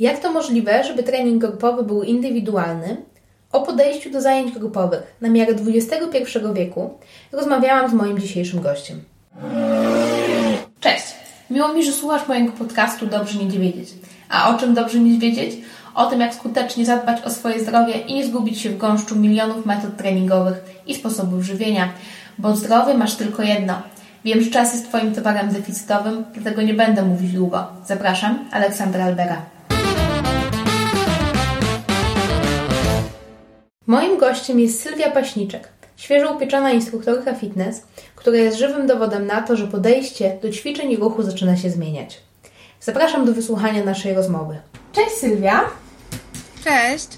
Jak to możliwe, żeby trening grupowy był indywidualny? O podejściu do zajęć grupowych na miarę XXI wieku rozmawiałam z moim dzisiejszym gościem. Cześć! Miło mi, że słuchasz mojego podcastu Dobrze Nic Wiedzieć. A o czym dobrze nic wiedzieć? O tym, jak skutecznie zadbać o swoje zdrowie i nie zgubić się w gąszczu milionów metod treningowych i sposobów żywienia, bo zdrowie masz tylko jedno. Wiem, że czas jest Twoim towarem deficytowym, dlatego nie będę mówić długo. Zapraszam, Aleksandra Albera. Moim gościem jest Sylwia Paśniczek, świeżo upieczona instruktorka fitness, która jest żywym dowodem na to, że podejście do ćwiczeń i ruchu zaczyna się zmieniać. Zapraszam do wysłuchania naszej rozmowy. Cześć Sylwia! Cześć!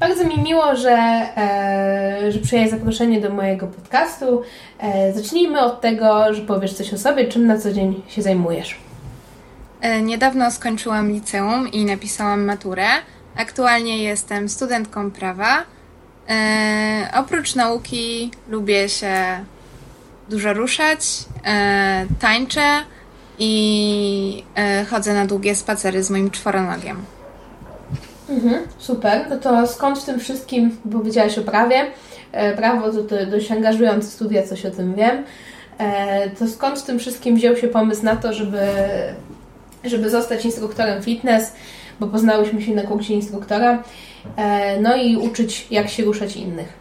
Bardzo mi miło, że, e, że zaproszenie do mojego podcastu. E, zacznijmy od tego, że powiesz coś o sobie, czym na co dzień się zajmujesz. E, niedawno skończyłam liceum i napisałam maturę. Aktualnie jestem studentką prawa. E, oprócz nauki lubię się dużo ruszać, e, tańczę i e, chodzę na długie spacery z moim czworonogiem. Mhm, super. No to skąd w tym wszystkim, bo powiedziałaś o prawie, e, prawo to, to dość angażujące studia, coś o tym wiem, e, to skąd w tym wszystkim wziął się pomysł na to, żeby, żeby zostać instruktorem fitness, bo poznałyśmy się na kursie instruktora, e, no i uczyć, jak się ruszać innych.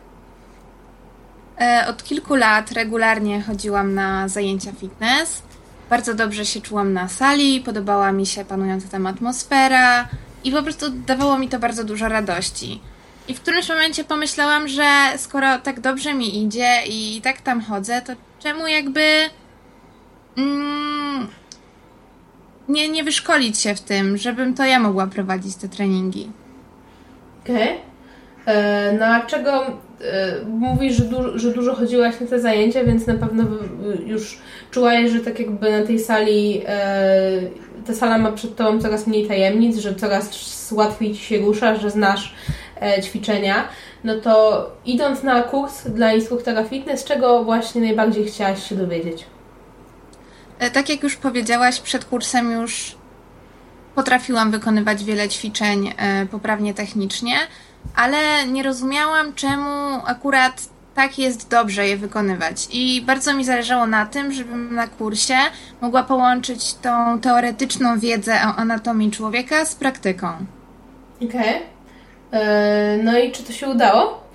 Od kilku lat regularnie chodziłam na zajęcia fitness. Bardzo dobrze się czułam na sali, podobała mi się panująca tam atmosfera, i po prostu dawało mi to bardzo dużo radości. I w którymś momencie pomyślałam, że skoro tak dobrze mi idzie i tak tam chodzę, to czemu jakby mm, nie, nie wyszkolić się w tym, żebym to ja mogła prowadzić te treningi. Okej. Okay. E, no a czego e, mówisz, że, du że dużo chodziłaś na te zajęcia, więc na pewno już czułaś, że tak jakby na tej sali e, ta sala ma przed Tobą coraz mniej tajemnic, że coraz łatwiej Ci się rusza, że znasz ćwiczenia, no to idąc na kurs dla instruktora fitness, czego właśnie najbardziej chciałaś się dowiedzieć? Tak jak już powiedziałaś, przed kursem już potrafiłam wykonywać wiele ćwiczeń poprawnie technicznie, ale nie rozumiałam, czemu akurat tak jest dobrze je wykonywać. I bardzo mi zależało na tym, żebym na kursie mogła połączyć tą teoretyczną wiedzę o anatomii człowieka z praktyką. Okej. Okay. E, no i czy to się udało?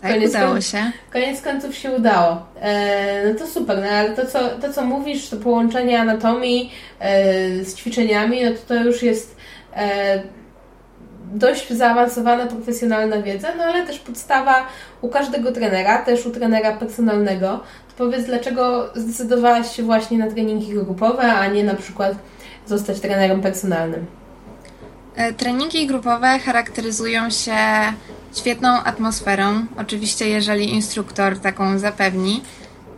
Tak, koniec udało się. Koniec końców się udało. E, no to super, no ale to co, to co mówisz, to połączenie anatomii e, z ćwiczeniami, no to to już jest e, dość zaawansowana, profesjonalna wiedza, no ale też podstawa u każdego trenera, też u trenera personalnego. To powiedz, dlaczego zdecydowałaś się właśnie na treningi grupowe, a nie na przykład zostać trenerem personalnym? E, treningi grupowe charakteryzują się świetną atmosferą, oczywiście jeżeli instruktor taką zapewni.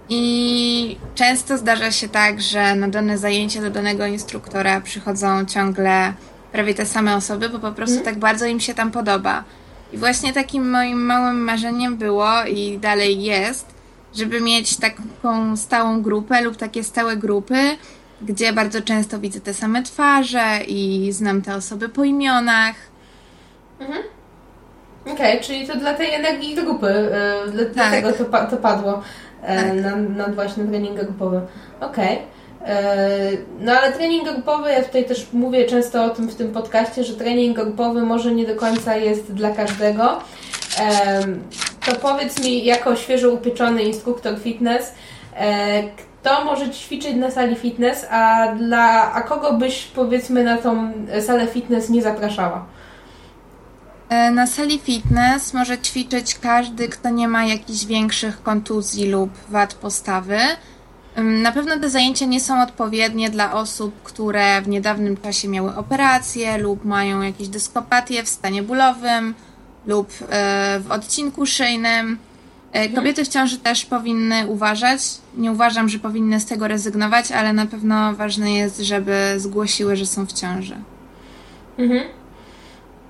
I często zdarza się tak, że na dane zajęcie do danego instruktora przychodzą ciągle prawie te same osoby, bo po prostu mm. tak bardzo im się tam podoba. I właśnie takim moim małym marzeniem było i dalej jest, żeby mieć taką stałą grupę lub takie stałe grupy, gdzie bardzo często widzę te same twarze i znam te osoby po imionach. Mhm. Okej, okay, czyli to dla tej energii grupy, yy, tak. dlatego to, to padło yy, tak. na, na właśnie trening grupowy. Okej. Okay. E, no ale trening grupowy, ja tutaj też mówię często o tym w tym podcaście, że trening grupowy może nie do końca jest dla każdego. To powiedz mi, jako świeżo upieczony instruktor fitness, e, kto może ćwiczyć na sali fitness, a dla a kogo byś powiedzmy na tą salę fitness nie zapraszała? E, na sali fitness może ćwiczyć każdy, kto nie ma jakichś większych kontuzji lub wad postawy. Na pewno te zajęcia nie są odpowiednie dla osób, które w niedawnym czasie miały operacje lub mają jakieś dyskopatie w stanie bólowym lub e, w odcinku szyjnym. E, mhm. Kobiety w ciąży też powinny uważać. Nie uważam, że powinny z tego rezygnować, ale na pewno ważne jest, żeby zgłosiły, że są w ciąży. Mhm.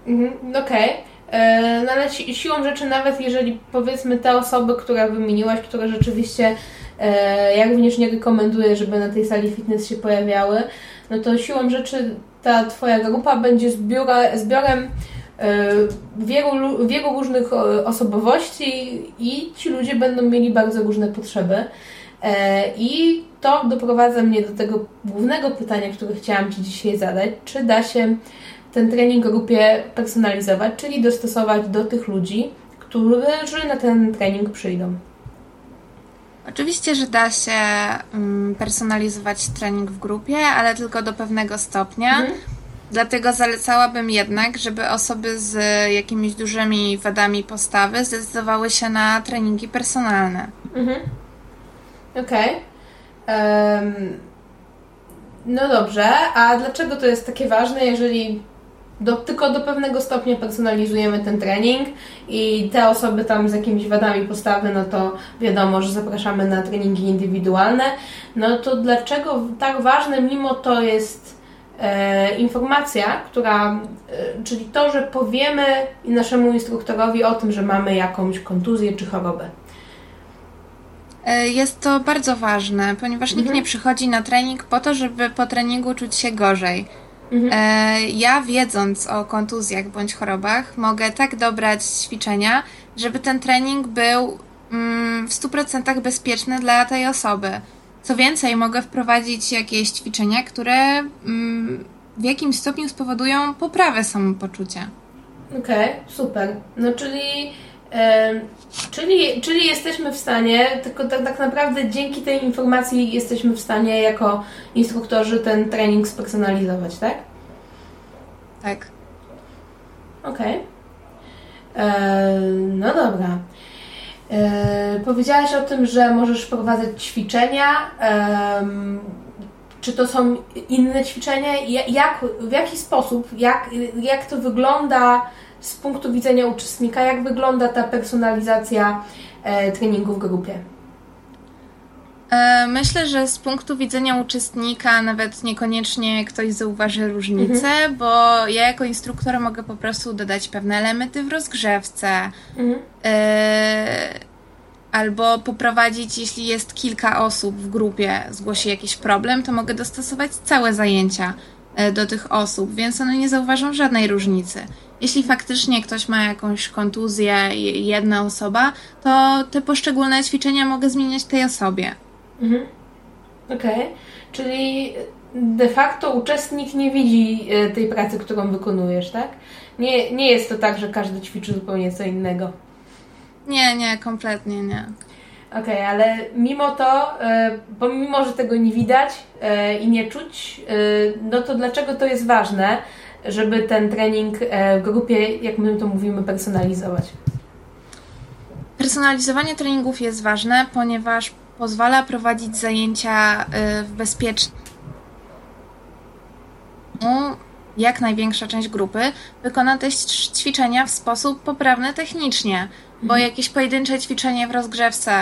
Mhm. Okej. Okay. E, no ale si siłą rzeczy, nawet jeżeli powiedzmy te osoby, które wymieniłaś, które rzeczywiście E, ja również nie rekomenduję, żeby na tej sali fitness się pojawiały. No to siłą rzeczy ta Twoja grupa będzie zbiora, zbiorem wielu, wielu różnych osobowości i ci ludzie będą mieli bardzo różne potrzeby. I to doprowadza mnie do tego głównego pytania, które chciałam Ci dzisiaj zadać. Czy da się ten trening grupie personalizować, czyli dostosować do tych ludzi, którzy na ten trening przyjdą? Oczywiście, że da się mm, personalizować trening w grupie, ale tylko do pewnego stopnia. Mhm. Dlatego zalecałabym jednak, żeby osoby z jakimiś dużymi wadami postawy zdecydowały się na treningi personalne. Mhm. Okej. Okay. Um, no dobrze, a dlaczego to jest takie ważne, jeżeli do, tylko do pewnego stopnia personalizujemy ten trening i te osoby tam z jakimiś wadami postawy, no to wiadomo, że zapraszamy na treningi indywidualne. No to dlaczego tak ważne, mimo to jest e, informacja, która, e, czyli to, że powiemy naszemu instruktorowi o tym, że mamy jakąś kontuzję czy chorobę. E, jest to bardzo ważne, ponieważ mhm. nikt nie przychodzi na trening po to, żeby po treningu czuć się gorzej. Mhm. E, ja wiedząc o kontuzjach bądź chorobach, mogę tak dobrać ćwiczenia, żeby ten trening był mm, w 100% bezpieczny dla tej osoby. Co więcej, mogę wprowadzić jakieś ćwiczenia, które mm, w jakimś stopniu spowodują poprawę samopoczucia. Okej, okay, super. No czyli, czyli, czyli jesteśmy w stanie, tylko tak, tak naprawdę dzięki tej informacji jesteśmy w stanie jako instruktorzy ten trening spersonalizować, tak? Tak. Okej. Okay. E, no dobra. E, powiedziałaś o tym, że możesz wprowadzać ćwiczenia. E, czy to są inne ćwiczenia? Jak, w jaki sposób, jak, jak to wygląda z punktu widzenia uczestnika? Jak wygląda ta personalizacja e, treningu w grupie? E, myślę, że z punktu widzenia uczestnika nawet niekoniecznie ktoś zauważy różnicę, mhm. bo ja jako instruktor mogę po prostu dodać pewne elementy w rozgrzewce. Mhm. E, albo poprowadzić, jeśli jest kilka osób w grupie, zgłosi jakiś problem, to mogę dostosować całe zajęcia do tych osób, więc one nie zauważą żadnej różnicy. Jeśli faktycznie ktoś ma jakąś kontuzję, jedna osoba, to te poszczególne ćwiczenia mogę zmieniać tej osobie. Mhm. Okej. Okay. Czyli de facto uczestnik nie widzi e, tej pracy, którą wykonujesz, tak? Nie, nie jest to tak, że każdy ćwiczy zupełnie co innego. Nie, nie, kompletnie nie. Okej, okay, ale mimo to, e, pomimo, że tego nie widać e, i nie czuć, no to dlaczego to jest ważne, żeby ten trening w grupie, jak my to mówimy, personalizować? Personalizowanie treningów jest ważne, ponieważ pozwala prowadzić zajęcia w bezpieczny jak największa część grupy wykona te ćwiczenia w sposób poprawny technicznie, bo jakieś pojedyncze ćwiczenie w rozgrzewce,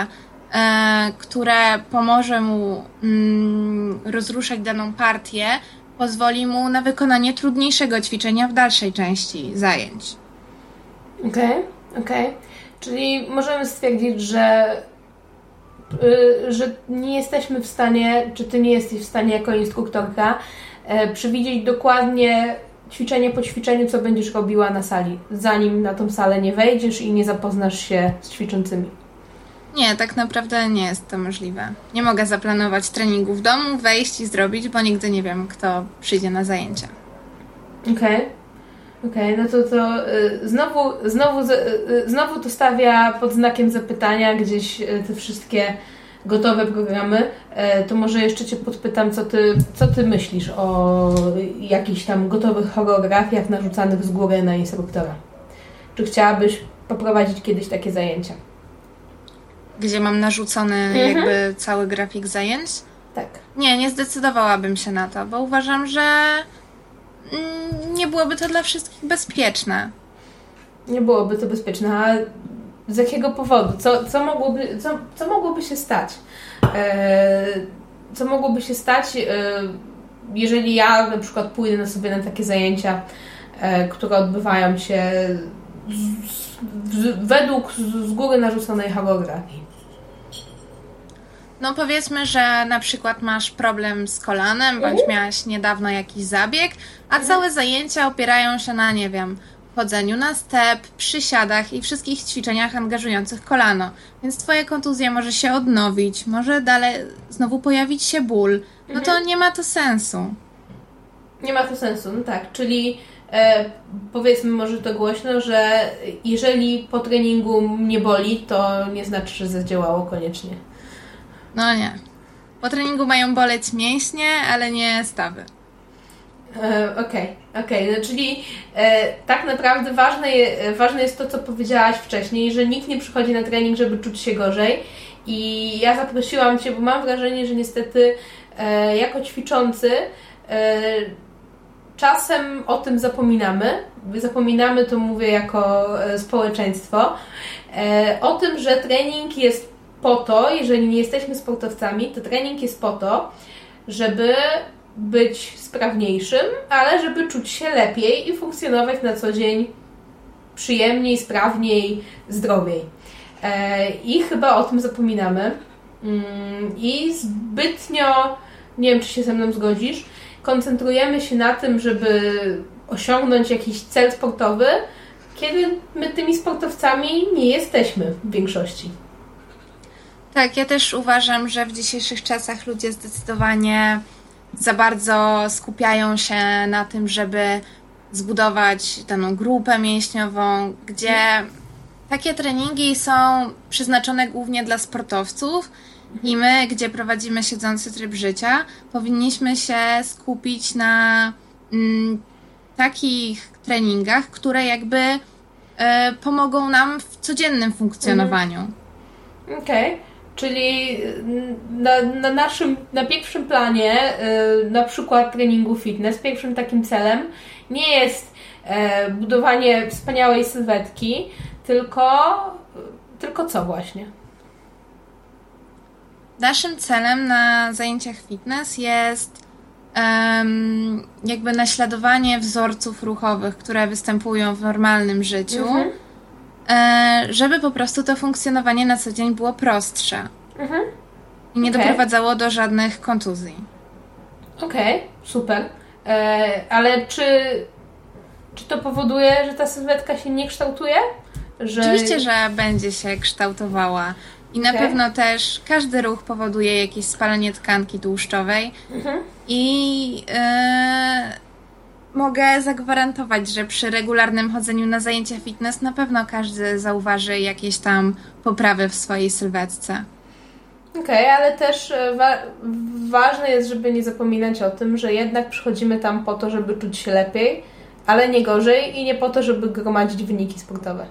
e, które pomoże mu mm, rozruszać daną partię, pozwoli mu na wykonanie trudniejszego ćwiczenia w dalszej części zajęć. Okej, okay, okej. Okay. Czyli możemy stwierdzić, że Y, że nie jesteśmy w stanie, czy ty nie jesteś w stanie jako instruktorka e, przewidzieć dokładnie ćwiczenie po ćwiczeniu, co będziesz robiła na sali, zanim na tą salę nie wejdziesz i nie zapoznasz się z ćwiczącymi. Nie, tak naprawdę nie jest to możliwe. Nie mogę zaplanować treningu w domu, wejść i zrobić, bo nigdy nie wiem, kto przyjdzie na zajęcia. Okej. Okay. Okej, okay, no to, to y, znowu, znowu, y, y, znowu to stawia pod znakiem zapytania gdzieś y, te wszystkie gotowe programy. E, to może jeszcze Cię podpytam, co Ty, co ty myślisz o jakichś tam gotowych choreografiach narzucanych z góry na instruktora? Czy chciałabyś poprowadzić kiedyś takie zajęcia? Gdzie mam narzucony mhm. jakby cały grafik zajęć? Tak. Nie, nie zdecydowałabym się na to, bo uważam, że Mm, nie byłoby to dla wszystkich bezpieczne. Nie byłoby to bezpieczne, a z jakiego powodu? Co, co, mogłoby, co, co mogłoby się stać? E, co mogłoby się stać, e, jeżeli ja na przykład pójdę na sobie na takie zajęcia, e, które odbywają się z, z, według z góry narzuconej choreografii? No powiedzmy, że na przykład masz problem z kolanem, bądź mhm. miałaś niedawno jakiś zabieg, a mhm. całe zajęcia opierają się na, nie wiem, chodzeniu na step, przysiadach i wszystkich ćwiczeniach angażujących kolano. Więc twoja kontuzja może się odnowić, może dalej znowu pojawić się ból. No mhm. to nie ma to sensu. Nie ma to sensu, no tak. Czyli e, powiedzmy może to głośno, że jeżeli po treningu mnie boli, to nie znaczy, że zadziałało koniecznie. No nie. Po treningu mają boleć mięśnie, ale nie stawy. E, okej, okay, okej. Okay. No, czyli e, tak naprawdę ważne, je, ważne jest to, co powiedziałaś wcześniej, że nikt nie przychodzi na trening, żeby czuć się gorzej. I ja zaprosiłam Cię, bo mam wrażenie, że niestety e, jako ćwiczący e, czasem o tym zapominamy. Zapominamy, to mówię jako e, społeczeństwo, e, o tym, że trening jest po to, jeżeli nie jesteśmy sportowcami, to trening jest po to, żeby być sprawniejszym, ale żeby czuć się lepiej i funkcjonować na co dzień przyjemniej, sprawniej, zdrowiej. E, I chyba o tym zapominamy. Mm, I zbytnio, nie wiem czy się ze mną zgodzisz, koncentrujemy się na tym, żeby osiągnąć jakiś cel sportowy, kiedy my tymi sportowcami nie jesteśmy w większości. Tak, ja też uważam, że w dzisiejszych czasach ludzie zdecydowanie za bardzo skupiają się na tym, żeby zbudować daną grupę mięśniową, gdzie takie treningi są przeznaczone głównie dla sportowców i my, gdzie prowadzimy siedzący tryb życia, powinniśmy się skupić na mm, takich treningach, które jakby y, pomogą nam w codziennym funkcjonowaniu. Okej. Okay. Czyli na, na naszym, na pierwszym planie, yy, na przykład treningu fitness, pierwszym takim celem nie jest yy, budowanie wspaniałej sylwetki, tylko, tylko co właśnie? Naszym celem na zajęciach fitness jest um, jakby naśladowanie wzorców ruchowych, które występują w normalnym życiu. Mhm E, żeby po prostu to funkcjonowanie na co dzień było prostsze. Mhm. I nie okay. doprowadzało do żadnych kontuzji. Okej, okay, super. E, ale czy, czy to powoduje, że ta sylwetka się nie kształtuje? Że... Oczywiście, że będzie się kształtowała. I na okay. pewno też każdy ruch powoduje jakieś spalenie tkanki tłuszczowej. Mhm. I e, mogę zagwarantować, że przy regularnym chodzeniu na zajęcia fitness na pewno każdy zauważy jakieś tam poprawy w swojej sylwetce. Okej, okay, ale też e, wa ważne jest, żeby nie zapominać o tym, że jednak przychodzimy tam po to, żeby czuć się lepiej, ale nie gorzej i nie po to, żeby gromadzić wyniki sportowe.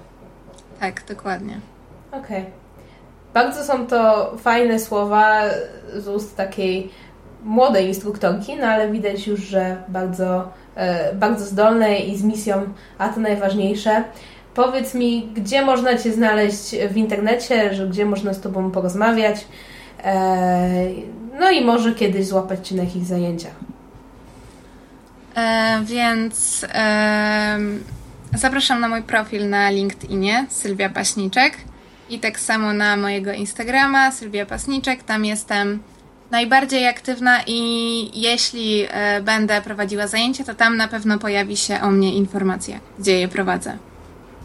Tak, dokładnie. Okej. Okay. Bardzo są to fajne słowa z ust takiej młodej instruktorki, no ale widać już, że bardzo E, bardzo zdolnej i z misją, a to najważniejsze. Powiedz mi, gdzie można Cię znaleźć w internecie, że gdzie można z Tobą porozmawiać, e, no i może kiedyś złapać Cię na jakichś zajęciach. E, więc e, zapraszam na mój profil na LinkedInie, Sylwia Paśniczek i tak samo na mojego Instagrama, Sylwia Pasniczek, tam jestem najbardziej aktywna i jeśli e, będę prowadziła zajęcia, to tam na pewno pojawi się o mnie informacja, gdzie je prowadzę.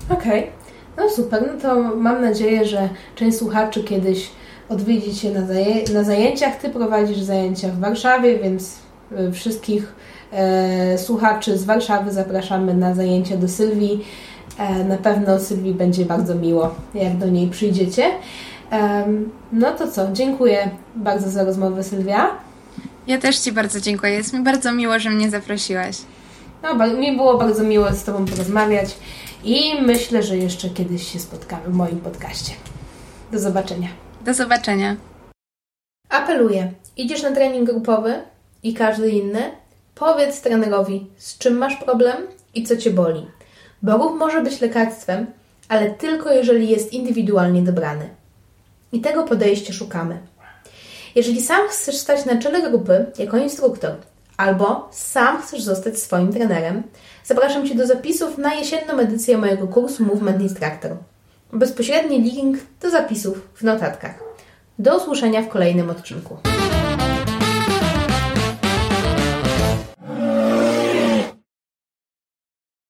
Okej, okay. no super. No to mam nadzieję, że część słuchaczy kiedyś odwiedzi Cię na, na zajęciach. Ty prowadzisz zajęcia w Warszawie, więc e, wszystkich e, słuchaczy z Warszawy zapraszamy na zajęcia do Sylwii. E, na pewno Sylwii będzie bardzo miło, jak do niej przyjdziecie. No to co, dziękuję bardzo za rozmowę, Sylwia. Ja też Ci bardzo dziękuję. Jest mi bardzo miło, że mnie zaprosiłaś. No, mi było bardzo miło z Tobą porozmawiać i myślę, że jeszcze kiedyś się spotkamy w moim podcaście. Do zobaczenia. Do zobaczenia. Apeluję. Idziesz na trening grupowy i każdy inny? Powiedz trenerowi, z czym masz problem i co Cię boli. Bo ruch może być lekarstwem, ale tylko jeżeli jest indywidualnie dobrany. I tego podejścia szukamy. Jeżeli sam chcesz stać na czele grupy jako instruktor, albo sam chcesz zostać swoim trenerem, zapraszam Cię do zapisów na jesienną edycję mojego kursu Movement Instructor. Bezpośredni link do zapisów w notatkach. Do usłyszenia w kolejnym odcinku.